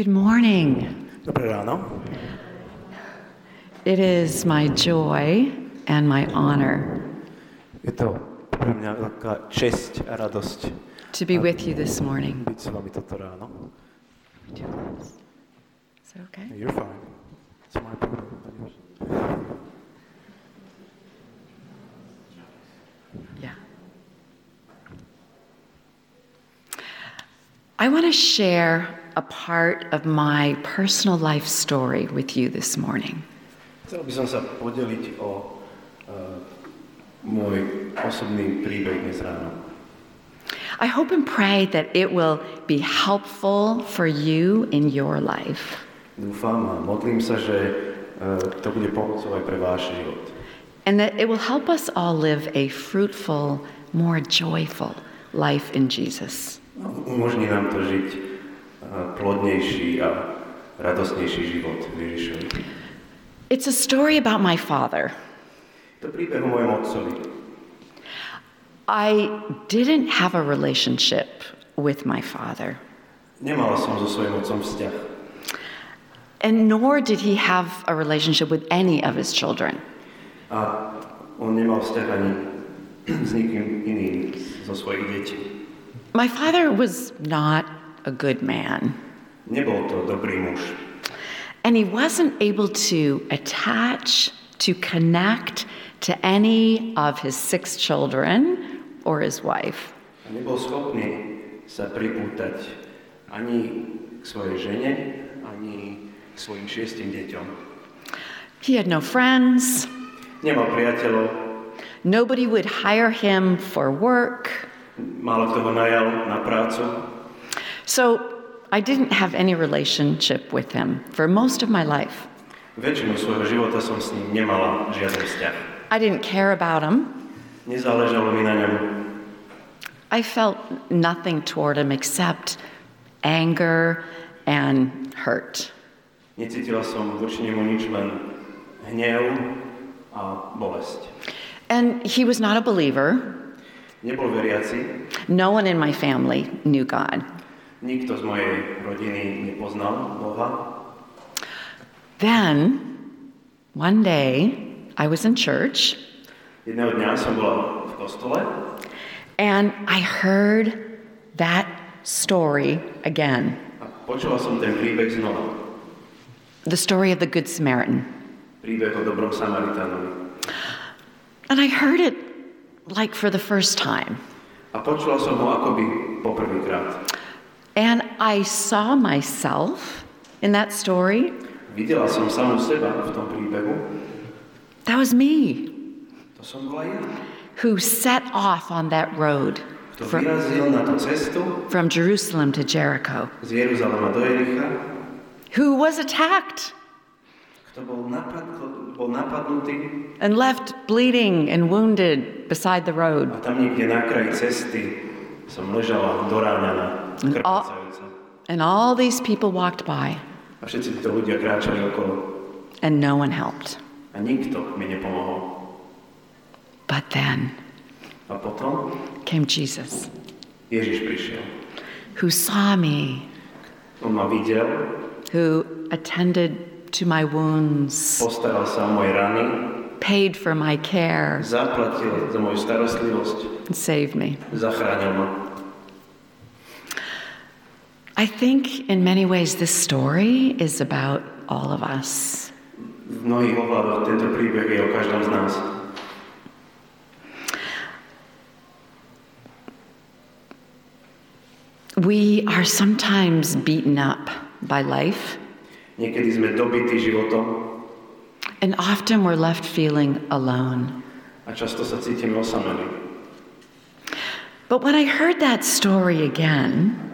Good morning. Dobré ráno. It is my joy and my honor Je to pre mňa veľká česť a radosť to be eh, with you this morning. byť s vami toto ráno. Is that okay? You're fine. It's my problem, not yours. Yeah. I want to share a part of my personal life story with you this morning. Chcel by som sa podeliť o uh, môj osobný príbeh dnes ráno. I hope and pray that it will be helpful for you in your life. Dúfam a modlím sa, že uh, to bude pomocou aj pre váš život. And that it will help us all live a fruitful, more joyful life in Jesus. Umožní nám to žiť plodnejší a radosnejší život v Ježišovi. It's a story about my father. To príbeh o mojom otcovi. I didn't have a relationship with my father, Nemala som so svojím otcom vzťah. and nor did he have a relationship with any of his children. A on nemal vzťah ani s nikým iným zo svojich detí. My father was not a good man, Nebol to dobrý muž. and he wasn't able to attach, to connect to any of his six children or his wife. Nebol schopný sa pripútať ani k svojej žene, ani k svojim šiestim deťom. He had no friends, Nemal priateľov, nobody would hire him for work. málo kto ho najal na prácu. So I didn't have any relationship with him for most of my life. Väčšinu svojho života som s ním nemala žiaden vzťah. I didn't care about him. Nezáležalo mi na ňom. I felt nothing toward him except anger and hurt. Necítila som voči nemu nič len hnev a bolesť. And he was not a believer. Nebol veriaci, No one in my family knew God. Nikto z mojej rodiny nepoznal Boha. Then, one day, I was in church Jedného dňa som bola v kostole and I heard that story again a počula som ten príbeh znova. the story of the Good Samaritan. Príbeh o dobrom Samaritánovi. And I heard it like for the first time. A počula som ho akoby poprvýkrát. And I saw myself in that story. Videla som samú seba v tom príbehu. That was me To som bola ja. who set off on that road from, na tú cestu from Jerusalem to Jericho, z Jeruzalema do Jericha, who was attacked kto bol, napad, bol napadnutý and left bleeding and wounded beside the a road. Tam niekde na kraji cesty som ležala doráňaná, krvácajúca. And all these people walked by, A všetci títo ľudia kráčali okolo and no one helped. a nikto mi nepomohol. But then A potom came Jesus, Ježiš prišiel. who saw me, On ma videl, who attended to my wounds, postaral sa o moje rany, paid for my care, zaplatil za moju starostlivosť, and saved me. zachránil ma. I think in many ways this story is about all of us. V mnohých ohľadoch tento príbeh je o každom z nás. We are sometimes beaten up by life, Niekedy sme dobití životom and often we're left feeling alone. a často sa cítime osamelí. But when I heard that story again,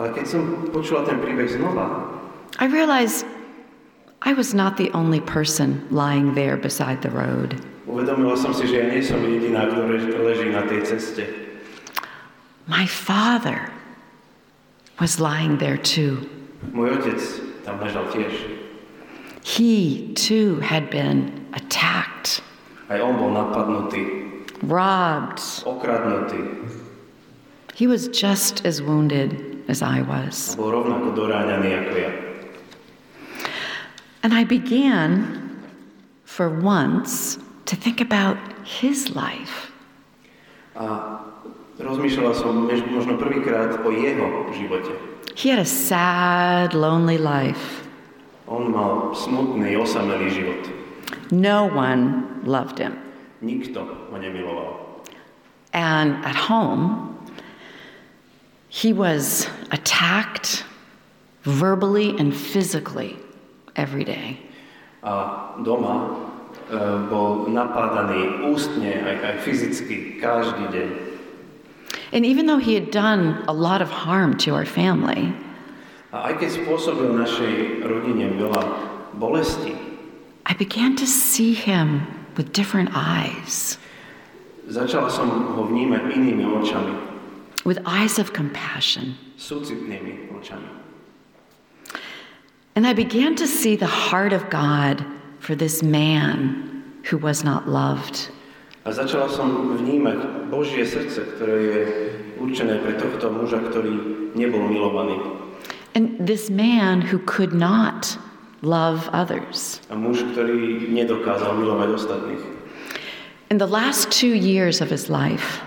Ale keď som počula ten príbeh znova, I realized I was not the only person lying there beside the road. uvedomila som si, že ja nie som jediná, kto lež- leží na tej ceste. My father was lying there too. Môj otec tam ležal tiež. He too had been attacked, Aj on bol napadnutý, robbed. okradnutý. He was just as wounded as I was. A bol rovnako doráňaný ako ja. And I began, for once, to think about his life. A rozmýšľala som mež- možno prvýkrát o jeho živote. He had a sad, lonely life. On mal smutný, osamelý život. No one loved him. Nikto ho nemiloval. And at home, he was attacked verbally and physically every day. A doma e, bol napádaný ústne, aj, aj fyzicky, každý deň. And even though he had done a lot of harm to our family, A aj keď spôsobil našej rodine veľa bolesti, I began to see him with different eyes, začala som ho vnímať inými očami, with eyes of compassion. And I began to see the heart of God for this man who was not loved. A začala som vnímať Božie srdce, ktoré je určené pre tohto muža, ktorý nebol milovaný. And this man who could not love others. A muž, ktorý nedokázal milovať ostatných. In the last two years of his life,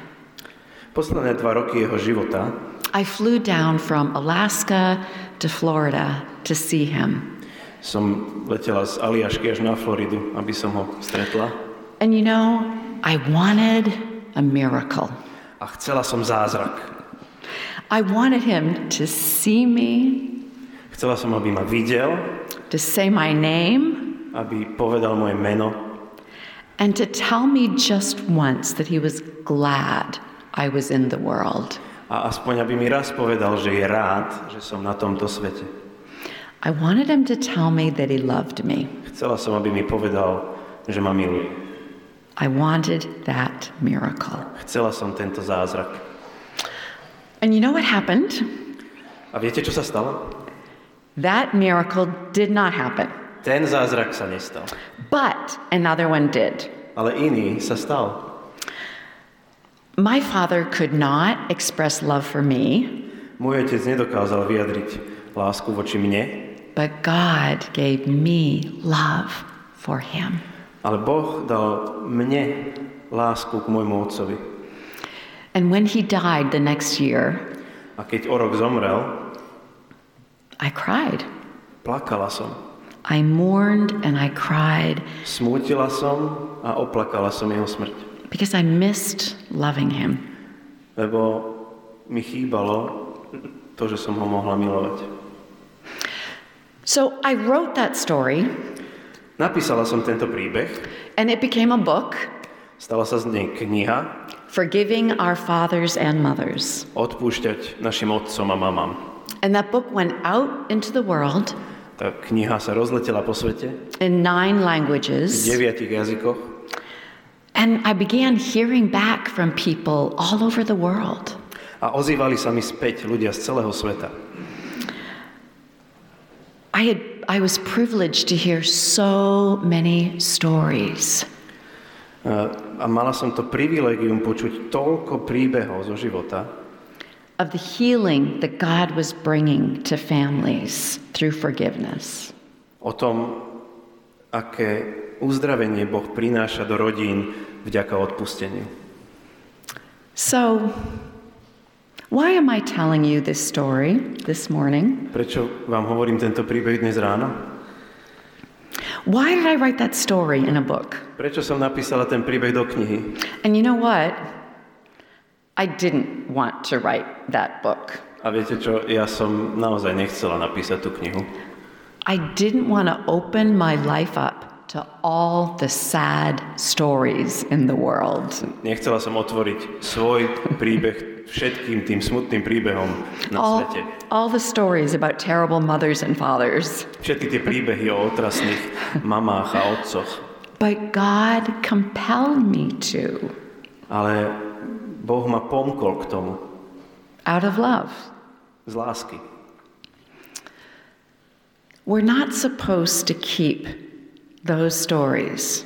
Posledné dva roky jeho života I flew down from Alaska to Florida to see him. som letela z Aliašky až na Floridu, aby som ho stretla. And you know, I wanted a miracle. A chcela som zázrak. I wanted him to see me, Chcela som, aby ma videl, to say my name, aby povedal moje meno and to tell me just once that he was glad I was in the world. a aspoň aby mi raz povedal, že je rád, že som na tomto svete. I wanted him to tell me that he loved me. Chcela som, aby mi povedal, že ma miluje. I wanted that miracle. Chcela som tento zázrak. And you know what happened? A viete, čo sa stalo? That miracle did not happen, Ten zázrak sa nestal. but another one did. Ale iný sa stal. My father could not express love for me, Môj otec nedokázal vyjadriť lásku voči mne, but God gave me love for him. ale Boh dal mne lásku k môjmu otcovi. And when he died the next year, A keď o rok zomrel, I cried. plakala som. I mourned and I cried Smútila som a oplakala som jeho smrť. Because I missed loving him. Lebo mi chýbalo to, že som ho mohla milovať. So I wrote that story, Napísala som tento príbeh, and it became a book stala sa z nej kniha Forgiving Our Fathers and Mothers. Odpúšťať našim otcom a mamám. And that book went out into the world Tá kniha sa rozletela po svete in nine v languages. deviatich jazykoch And I began hearing back from people all over the world. a ozývali sa mi späť ľudia z celého sveta. I, had, I was privileged to hear so many stories. A mala som to privilegium počuť toľko príbehov zo života, of the healing that God was bringing to families through forgiveness. o tom, aké uzdravenie Boh prináša do rodín vďaka odpusteniu. So, why am I telling you this story this morning? Prečo vám hovorím tento príbeh dnes ráno? Why did I write that story in a book? Prečo som napísala ten príbeh do knihy? And you know what? I didn't want to write that book. A viete čo, ja som naozaj nechcela napísať tú knihu. I didn't want to open my life up to all the sad stories in the world. Nechcela som otvoriť svoj príbeh všetkým tým smutným príbehom na All, svete. all the stories about terrible mothers and fathers. Všetky tie príbehy o otrasných mamách a otcoch. But God compelled me to Ale Boh ma pomkol k tomu out of love. z lásky. We're not supposed to keep those stories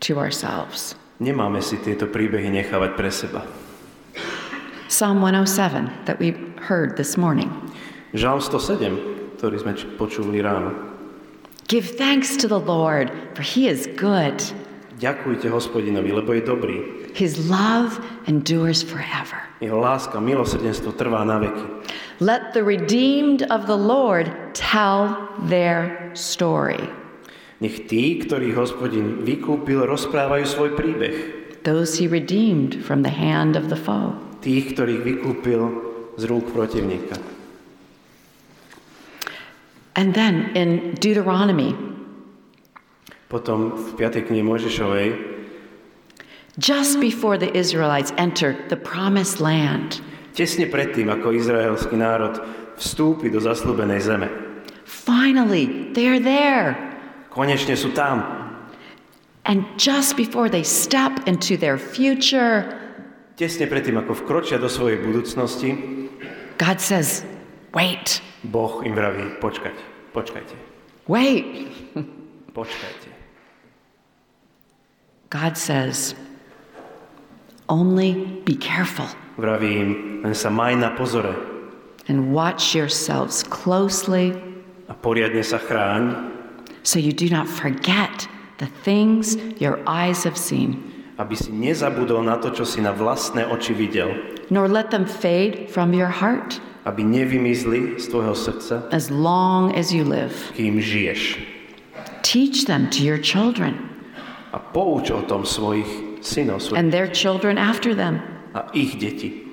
to ourselves. Nemáme si tieto príbehy nechávať pre seba. Psalm 107 that we heard this morning. Žalm 107, ktorý sme počuli ráno. Give thanks to the Lord, for he is good. Ďakujte hospodinovi, lebo je dobrý. His love endures forever. Jeho láska, milosrdenstvo trvá na veky. Let the redeemed of the Lord tell their story. Nech tí, ktorých hospodin vykúpil, rozprávajú svoj príbeh. Those he redeemed from the hand of the foe. Tých, ktorých vykúpil z rúk protivníka. And then in Deuteronomy, Potom v 5. knihe Mojžišovej, just before the Israelites entered the promised land, tesne predtým, ako izraelský národ vstúpi do zaslúbenej zeme. finally they're there. Konečne sú tam. And just before they step into their future, Tesne predtým, ako vkročia do svojej budúcnosti, God says, Wait, Boh im vraví, počkajte, počkajte, wait. počkajte. God says, Only be careful Vraví im, len sa maj na pozore and watch yourselves closely a poriadne sa chráň, so you do not forget the things your eyes have seen, aby si nezabudol na to, čo si na vlastné oči videl, nor let them fade from your heart aby nevymizli z tvojho srdca, as long as you live. kým žiješ. Teach them to your children A pouč o tom svojich synov svojich and their children after them. a ich deti.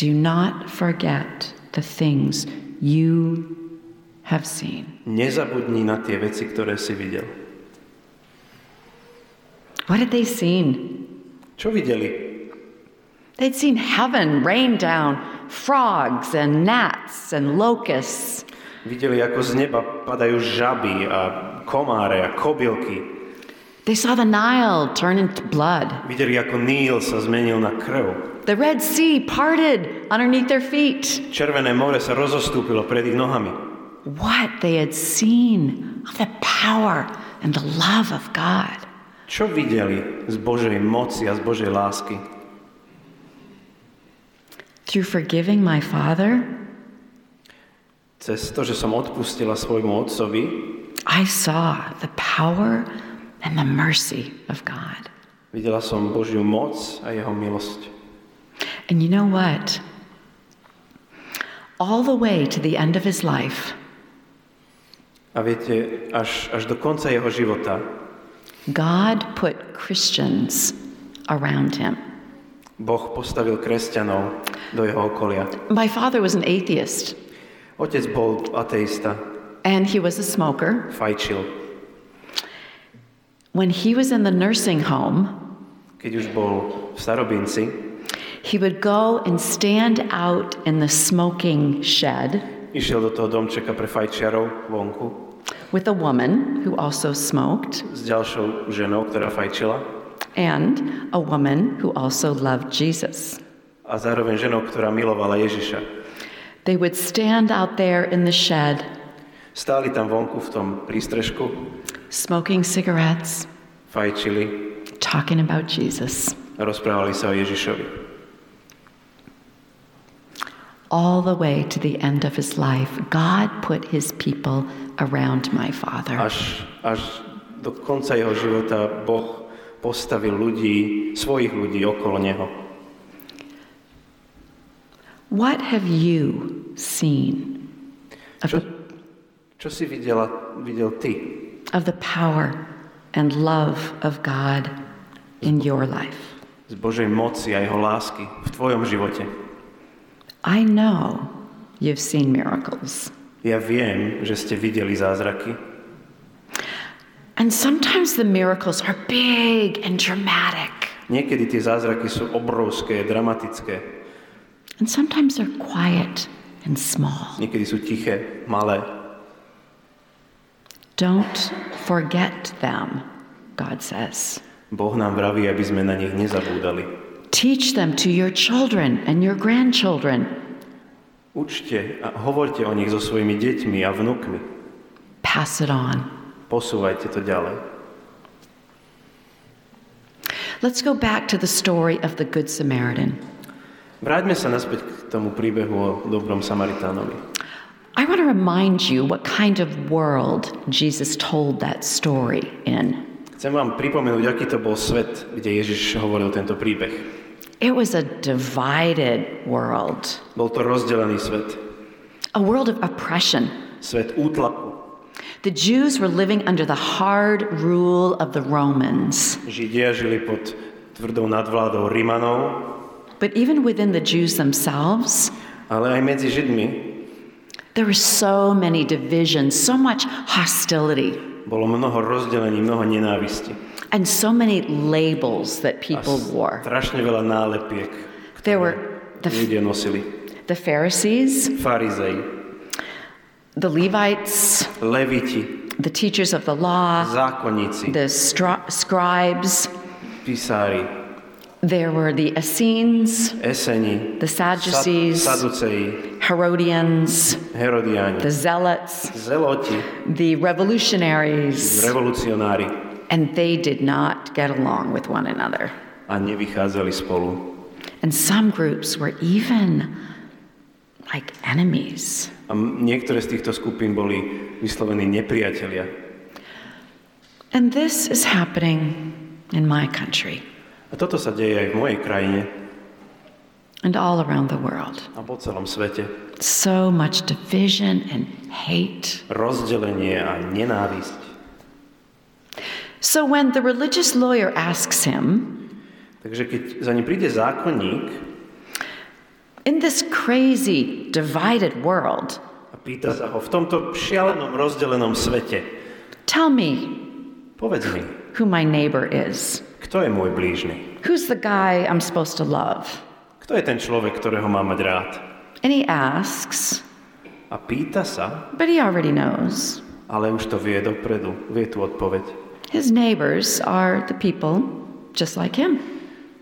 Do not forget the things you have seen. Nezabudni na tie veci, ktoré si videl. What had they seen? Čo videli? They'd seen heaven rain down frogs and gnats and locusts. Videli, ako z neba padajú žaby a komáre a kobylky. They saw the Nile turn into blood. Videli, ako Níl sa zmenil na krv. The Red Sea parted underneath their feet. Červené more sa rozostúpilo pred ich nohami. What they had seen of the power and the love of God. Čo videli z Božej moci a z Božej lásky? Through forgiving my father, Cez to, že som odpustila svojmu otcovi, I saw the power and the mercy of God. videla som Božiu moc a jeho milosť. And you know what? All the way to the end of his life, A viete, až, až do konca jeho života God put Christians around him. Boh postavil kresťanov do jeho okolia. My father was an atheist, Otec bol ateista, and he was a smoker. fajčil. When he was in the nursing home, Keď už bol v starobinci, he would go and stand out in the smoking shed do toho domčeka pre fajčiarov vonku with a woman who also smoked s ďalšou ženou, ktorá fajčila and a woman who also loved Jesus. a zároveň ženou, ktorá milovala Ježiša. They would stand out there in the shed Stáli tam vonku v tom prístrežku, smoking cigarettes, fajčili talking about Jesus. rozprávali sa o Ježišovi. All the way to the end of his life, God put his people around my father. Až, až do konca jeho života Boh postavil ľudí, svojich ľudí okolo neho. What have you seen of Čo, the, čo si videla, videl ty of the power and love of God in your life? z Božej moci a jeho lásky v tvojom živote? I know you've seen miracles. Ja viem, že ste videli zázraky. And sometimes the miracles are big and dramatic, Niekedy tie zázraky sú obrovské, dramatické. and sometimes they're quiet and small. Niekedy sú tiché, malé. Don't forget them, God says. Boh nám vraví, aby sme na nich nezabúdali. Teach them to your children and your grandchildren. Učte a hovorte o nich so svojimi deťmi a vnukmi. Pass it on. Posúvajte to ďalej. Let's go back to the story of the Good Samaritan. Vráťme sa naspäť k tomu príbehu o dobrom Samaritánovi. I want to remind you what kind of world Jesus told that story in. Chcem vám pripomenúť, aký to bol svet, kde Ježiš hovoril tento príbeh. It was a divided world, Bol to rozdelený svet. a world of oppression. Svet útlaku. The Jews were living under the hard rule of the Romans. Židia žili pod tvrdou nadvládou Rimanov, But even within the Jews themselves, ale aj medzi Židmi there were so many divisions, so much hostility, bolo mnoho rozdelení, mnoho nenávisti. and so many labels that people wore. strašne veľa nálepiek, There were the, ľudia nosili. the Pharisees, Farizei, the Levites, leviti, the teachers of the law, zákonníci, the scribes, písári, there were the Essenes, eseni, the Sadducees, Sad- Saduceji, Herodians, Herodiáni, the Zealots, Zeloti, the revolutionaries, and they did not get along with one another. a nevychádzali spolu. And some groups were even like enemies. A niektoré z týchto skupín boli vyslovení nepriatelia. And this is happening in my country A toto sa deje aj v mojej krajine and all around the world. a po celom svete. So much division and hate. Rozdelenie a nenávisť. So when the religious lawyer asks him, Takže keď za ním príde zákonník in this crazy, divided world, a pýta sa ho v tomto šialenom rozdelenom svete, tell me povedz mi, who my neighbor is. Kto je môj blížny? Who's the guy I'm supposed to love? Kto je ten človek, ktorého mám mať rád? And he asks, A pýta sa, but he already knows. ale už to vie dopredu, vie tú odpoveď. His neighbors are the people just like him.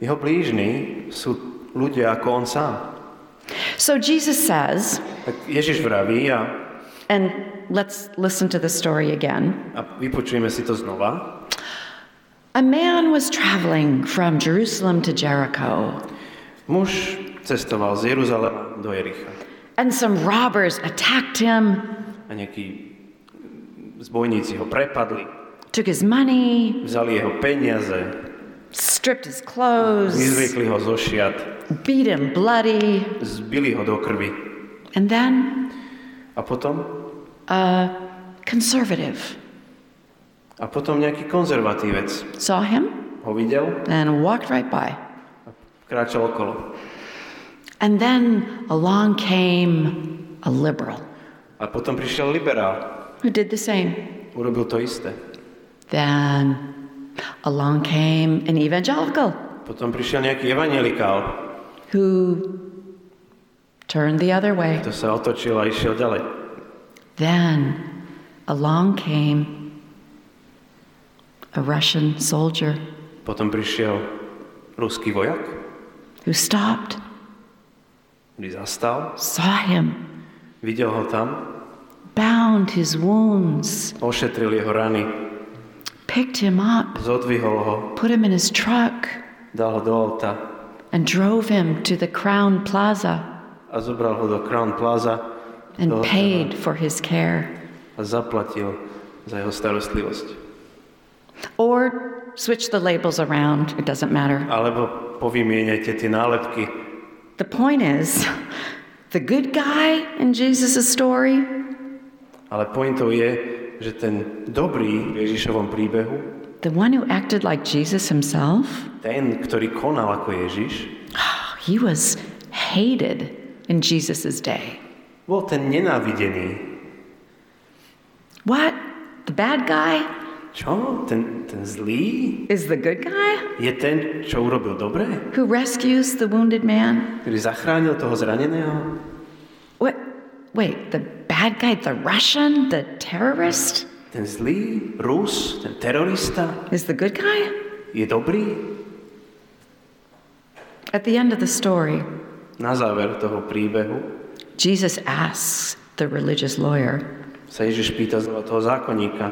Jeho blížni sú ľudia ako on sám. So Jesus says, Ježiš vraví a, and let's listen to the story again. a vypočujeme si to znova. A man was traveling from Jerusalem to Jericho, Muž cestoval z Jeruzalema do Jericha. And some robbers attacked him, a nejakí zbojníci ho prepadli, took his money, vzali jeho peniaze, stripped his clothes, vyzviekli ho zo šiat, beat him bloody, zbili ho do krvi. and then A potom, a conservative a potom nejaký konzervatívec saw him ho videl and walked right by. a kráčal okolo. And then along came a liberal A potom prišiel liberál, who did the same. urobil to isté. Then along came an evangelical Potom prišiel nejaký evangelikál, who turned the other way. to sa otočil a išiel ďalej. Then along came a Russian soldier Potom prišiel ruský vojak, who stopped, ktorý zastal, saw him, videl ho tam, bound his wounds, ošetril jeho rany, picked him up, zodvihol ho, put him in his truck, dal ho do auta and drove him to the Crowne Plaza a zobral ho do Crowne Plaza and paid for his care. a zaplatil za jeho starostlivosť. Or switch the labels around, it doesn't matter. Alebo tie nálepky. The point is, the good guy in Jesus' story Ale pointou je, že ten dobrý v Ježišovom príbehu, The one who acted like Jesus himself, ten, ktorý konal ako Ježiš, oh, he was hated in Jesus' day. bol ten nenávidený. What? The bad guy Čo? Ten, ten zlý? is the good guy Je ten, čo urobil dobre? who rescues the wounded man? Ktorý zachránil toho zraneného? What? Wait, the bad guy, the Russian, the terrorist, Ten zlý Rus, ten terorista, is the good guy? je dobrý? At the end of the story, Na záver toho príbehu Jesus asks the religious lawyer, sa Ježiš pýta toho zákonníka,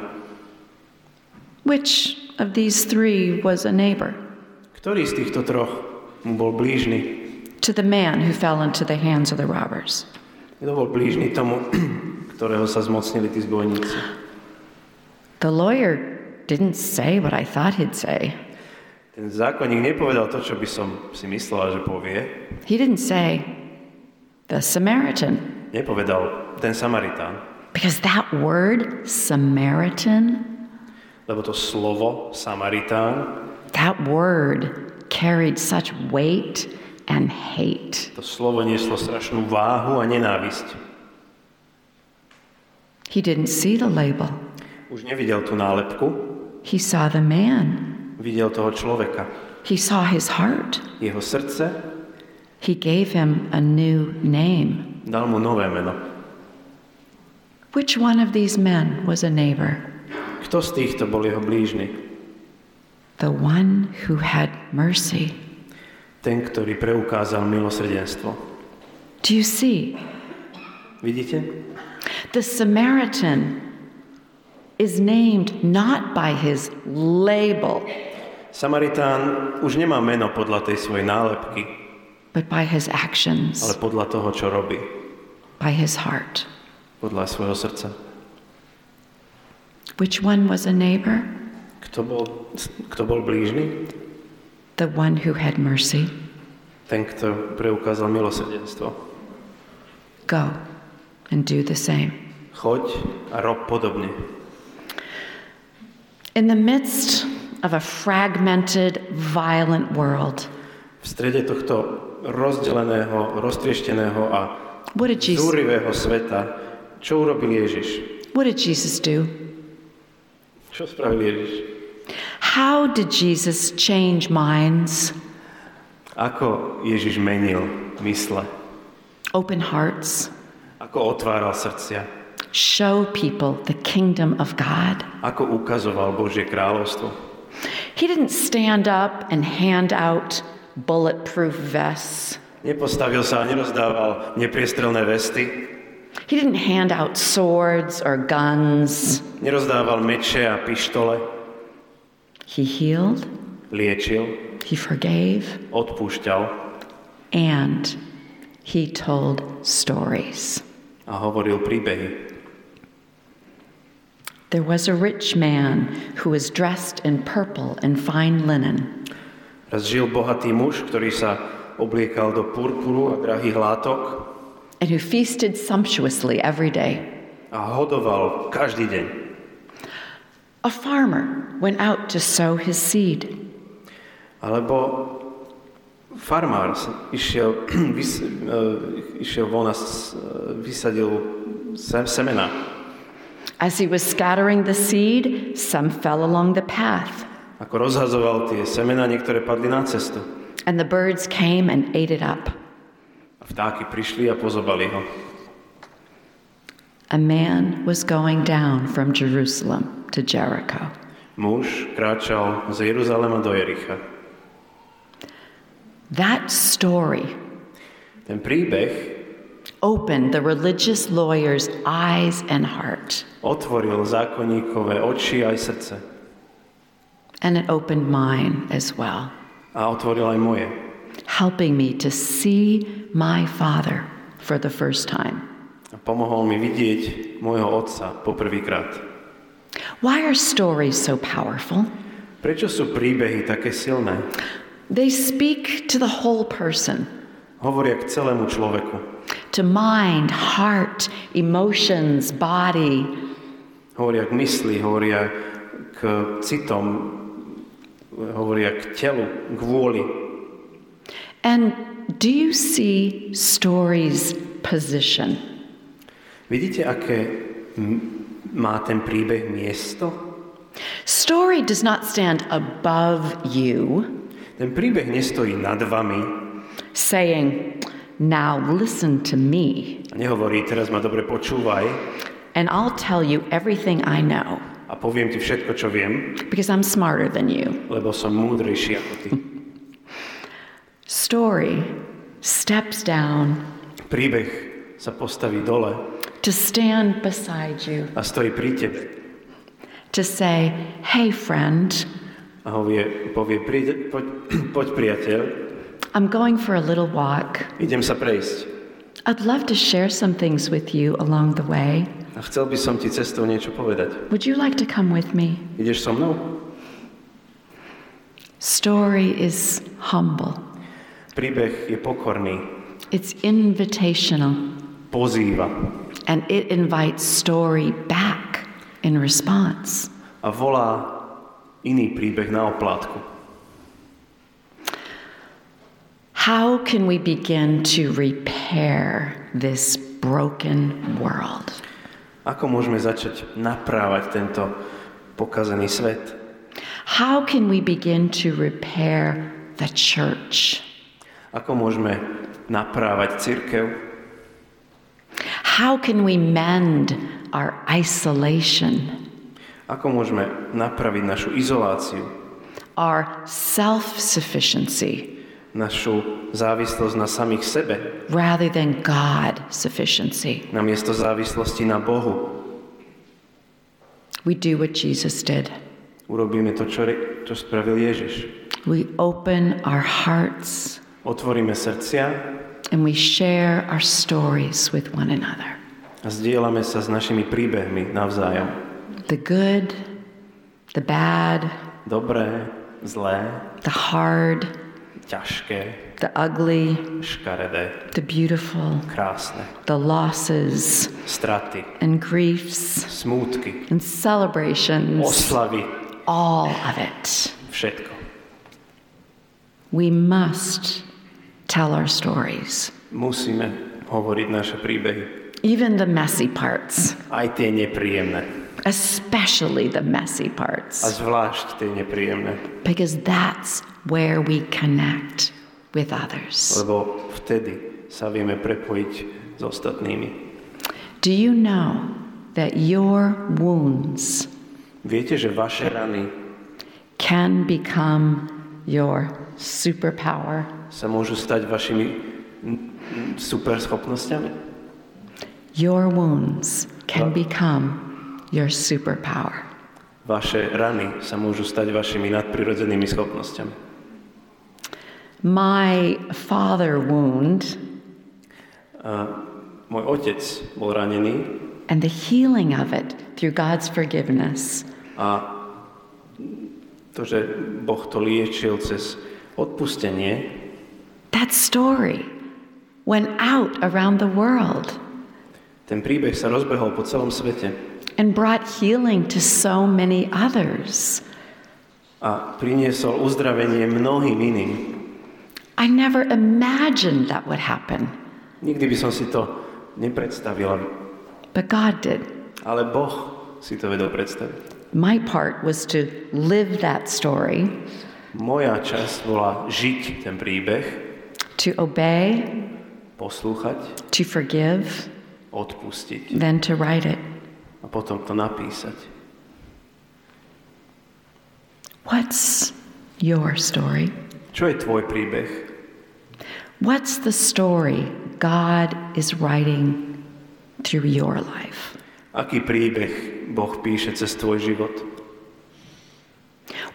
which of these three was a neighbor? ktorý z týchto troch mu bol blížny. to the man who fell into the hands of the robbers? Kto bol blížny tomu, ktorého sa zmocnili tí zbojníci? The lawyer didn't say what I thought he'd say. Ten zákonník nepovedal to, čo by som si myslela, že povie. He didn't say, the Samaritan. Nepovedal ten Samaritán. Because that word, Samaritan, Lebo to slovo Samaritán, that word carried such weight and hate. to slovo nieslo strašnú váhu a nenávisť. He didn't see the label, Už nevidel tú nálepku, he saw the man, videl toho človeka. he saw his heart. Jeho srdce He gave him a new name. dal mu nové meno. Which one of these men was a neighbor? Kto z týchto bol jeho blížny? The one who had mercy. Ten, ktorý preukázal milosrdenstvo. Do you see? Vidíte? The Samaritan is named not by his label, Samaritán už nemá meno podľa tej svojej nálepky, but by his ale actions, podľa toho, čo robí. by his heart. Podľa svojho srdca. Which one was a neighbor? Kto bol, kto bol blížny? The one who had mercy. Ten, kto preukázal milosrdenstvo. Go and do the same. Choď a rob podobne. In the midst of a fragmented, violent world, V strede tohto rozdeleného, roztriešteného a what did Jesus, zúrivého sveta, čo urobil Ježiš? what did Jesus do? Čo spravil Ježiš? How did Jesus change minds, Ako Ježiš menil mysle? open hearts, Ako otváral srdcia? show people the kingdom of God? Ako ukazoval Božie kráľovstvo? He didn't stand up and hand out bulletproof vests. Nepostavil sa a nerozdával nepriestrelné vesty, He didn't hand out swords or guns. nerozdával meče a pištole, He healed, liečil, he forgave, odpúšťal and he told stories. a hovoril príbehy. There was a rich man who was dressed in purple and fine linen. Raz žil bohatý muž, ktorý sa obliekal do purpuru a drahých látok and who feasted sumptuously every day. a hodoval každý deň. A farmer went out to sow his seed. Alebo farmár išiel, vys, e, išiel von a vysadil se, semena. As he was scattering the seed, some fell along the path, Ako rozhazoval tie semena, niektoré padli na cestu. and the birds came and ate it up. A vtáky prišli a pozobali ho. A man was going down from Jerusalem to Jericho. Muž kráčal z Jeruzalema do Jericha. That story Ten príbeh opened the religious lawyer's eyes and heart, otvoril zákonníkové oči aj srdce. and it opened mine as well, A otvoril aj moje. Helping me to see my Father for the first time. Pomohol mi vidieť môjho otca poprvýkrát. Why are stories so powerful? Prečo sú príbehy také silné? They speak to the whole person, Hovoria k celému človeku. to mind, heart, emotions, body. Hovoria k mysli, hovoria k citom, hovoria k telu, k vôli. And do you see stories' position? Vidíte, aké má ten príbeh miesto? Story does not stand above you, Ten príbeh nestojí nad vami saying, Now listen to me, a nehovorí, teraz ma dobre počúvaj and I'll tell you everything I know a poviem ti všetko, čo viem, because I'm smarter than you. lebo som múdrejší ako ty. Story steps down Príbeh sa postaví dole to stand beside you, a stojí pri tebe to say, Hey, friend, a hovie, povie, príde, poď, poď priateľ, I'm going for a little walk. Idem sa prejsť. I'd love to share some things with you along the way. A chcel by som ti cestou niečo povedať. Would you like to come with me? Ideš so mnou? Story is humble, Príbeh je pokorný, it's invitational, pozýva and it invites story back in response. a volá iný príbeh na oplátku. How can we begin to repair this broken world? Ako môžeme začať naprávať tento pokazený svet? How can we begin to repair the church? Ako môžeme naprávať církev? How can we mend our isolation, Ako môžeme napraviť našu izoláciu, our self sufficiency, našu závislosť na samých sebe, rather than God sufficiency? namiesto závislosti na Bohu? We do what Jesus did. Urobíme to, čo, čo spravil Ježiš. We open our hearts Otvoríme srdcia and we share our stories with one another. a zdieľame sa s našimi príbehmi navzájom. The good, the bad, Dobré, zlé, the hard, ťažké, the ugly, škaredé, the beautiful, krásne, the losses straty, and griefs smútky, and celebrations, oslavy, all of it. všetko. We must tell our stories, Musíme hovoriť naše príbehy. even the messy parts, Aj tie nepríjemné. especially the messy A parts, zvlášť tie nepríjemné. because that's where we connect with others. Lebo vtedy sa vieme prepojiť s ostatnými. Do you know that your wounds Viete, že vaše rany can become your superpower? Sa môžu stať vašimi mm, superschopnosťami? Your wounds can become your superpower. Vaše rany sa môžu stať vašimi nadprirodzenými schopnosťami. My father wound Môj otec bol ranený and the healing of it through God's forgiveness a to, že Boh to liečil cez odpustenie, that story went out around the world ten príbeh sa rozbehol po celom svete and brought healing to so many others. a priniesol uzdravenie mnohým iným. I never imagined that would happen, Nikdy by som si to nepredstavila, but God did. ale Boh si to vedel predstaviť. My part was to live that story, Moja časť bola žiť ten príbeh, to obey, poslúchať, to forgive, odpustiť then to write it. a potom to napísať. What's your story? Čo je tvoj príbeh? What's the story God is writing through your life? Aký príbeh Boh píše cez tvoj život?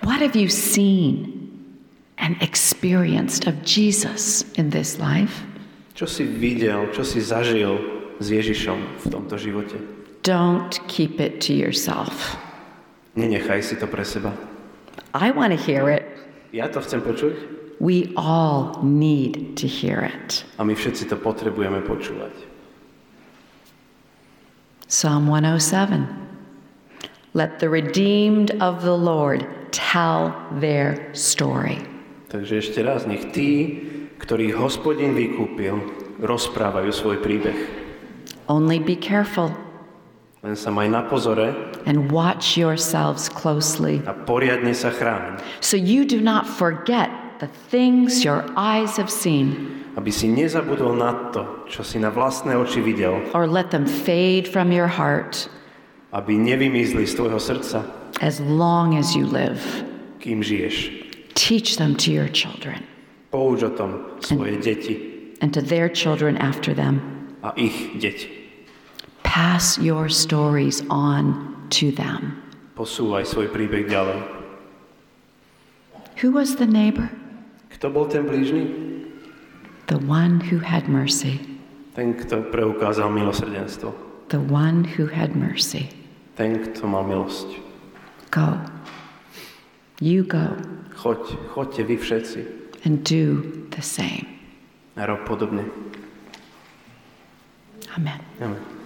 What have you seen and experienced of Jesus in this life? Čo si videl, čo si zažil s Ježišom v tomto živote? Don't keep it to yourself. Nenechaj si to pre seba. I want to hear it. Ja to chcem počuť We all need to hear it. a my všetci to potrebujeme počúvať. Psalm 107. Let the redeemed of the Lord tell their story. Takže ešte raz, nech tí, ktorých hospodin vykúpil, rozprávajú svoj príbeh. Only be careful. Len sa maj na pozore and watch yourselves closely. a poriadne sa chráň, so you do not forget the things your eyes have seen. Aby si nezabudol na to, čo si na vlastné oči videl, or let them fade from your heart. Aby nevymizli z tvojho srdca, as long as you live. kým žiješ. Teach them to your children Pouč o tom svoje deti and to their children after them. a ich deti. Pass your stories on to them. Posúvaj svoj príbeh ďalej. Who was the neighbor? Kto bol ten blížny? the one who had mercy, ten, kto preukázal milosrdenstvo, the one who had mercy. ten, kto mal milosť. Go. You go Choď, choďte vy všetci and do the same. a rob podobne. Amen. Amen.